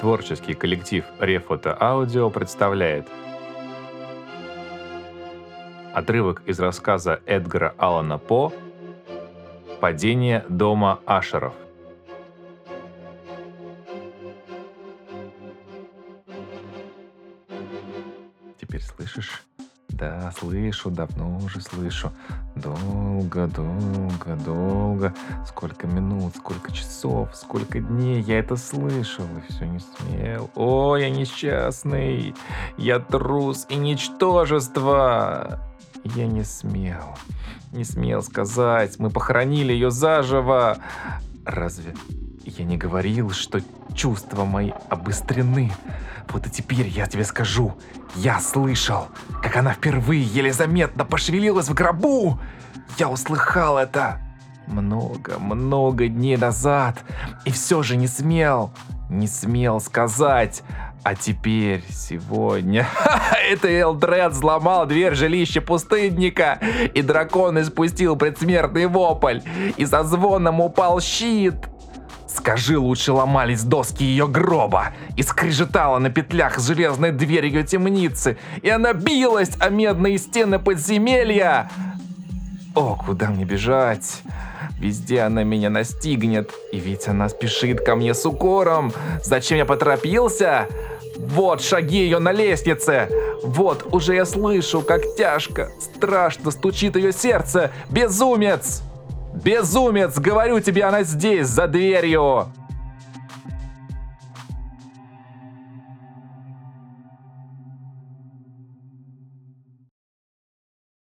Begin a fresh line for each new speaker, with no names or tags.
Творческий коллектив Рефото Аудио представляет отрывок из рассказа Эдгара Аллана По «Падение дома Ашеров». Теперь слышишь? Да, слышу, давно уже слышу. Долго, долго, долго. Сколько минут, сколько часов, сколько дней я это слышал и все не смел. О, я несчастный. Я трус и ничтожество. Я не смел. Не смел сказать. Мы похоронили ее заживо. Разве я не говорил, что чувства мои обострены? Вот и теперь я тебе скажу. Я слышал, как она впервые еле заметно пошевелилась в гробу. Я услыхал это много-много дней назад. И все же не смел, не смел сказать. А теперь, сегодня, это Элдред взломал дверь жилища пустынника, и дракон испустил предсмертный вопль, и со звоном упал щит. Скажи, лучше ломались доски ее гроба, и скрежетала на петлях железная дверь ее темницы, и она билась о медные стены подземелья. О, куда мне бежать? Везде она меня настигнет, и ведь она спешит ко мне с укором. Зачем я поторопился? Вот шаги ее на лестнице. Вот уже я слышу, как тяжко, страшно стучит ее сердце. Безумец! Безумец, говорю тебе, она здесь, за дверью.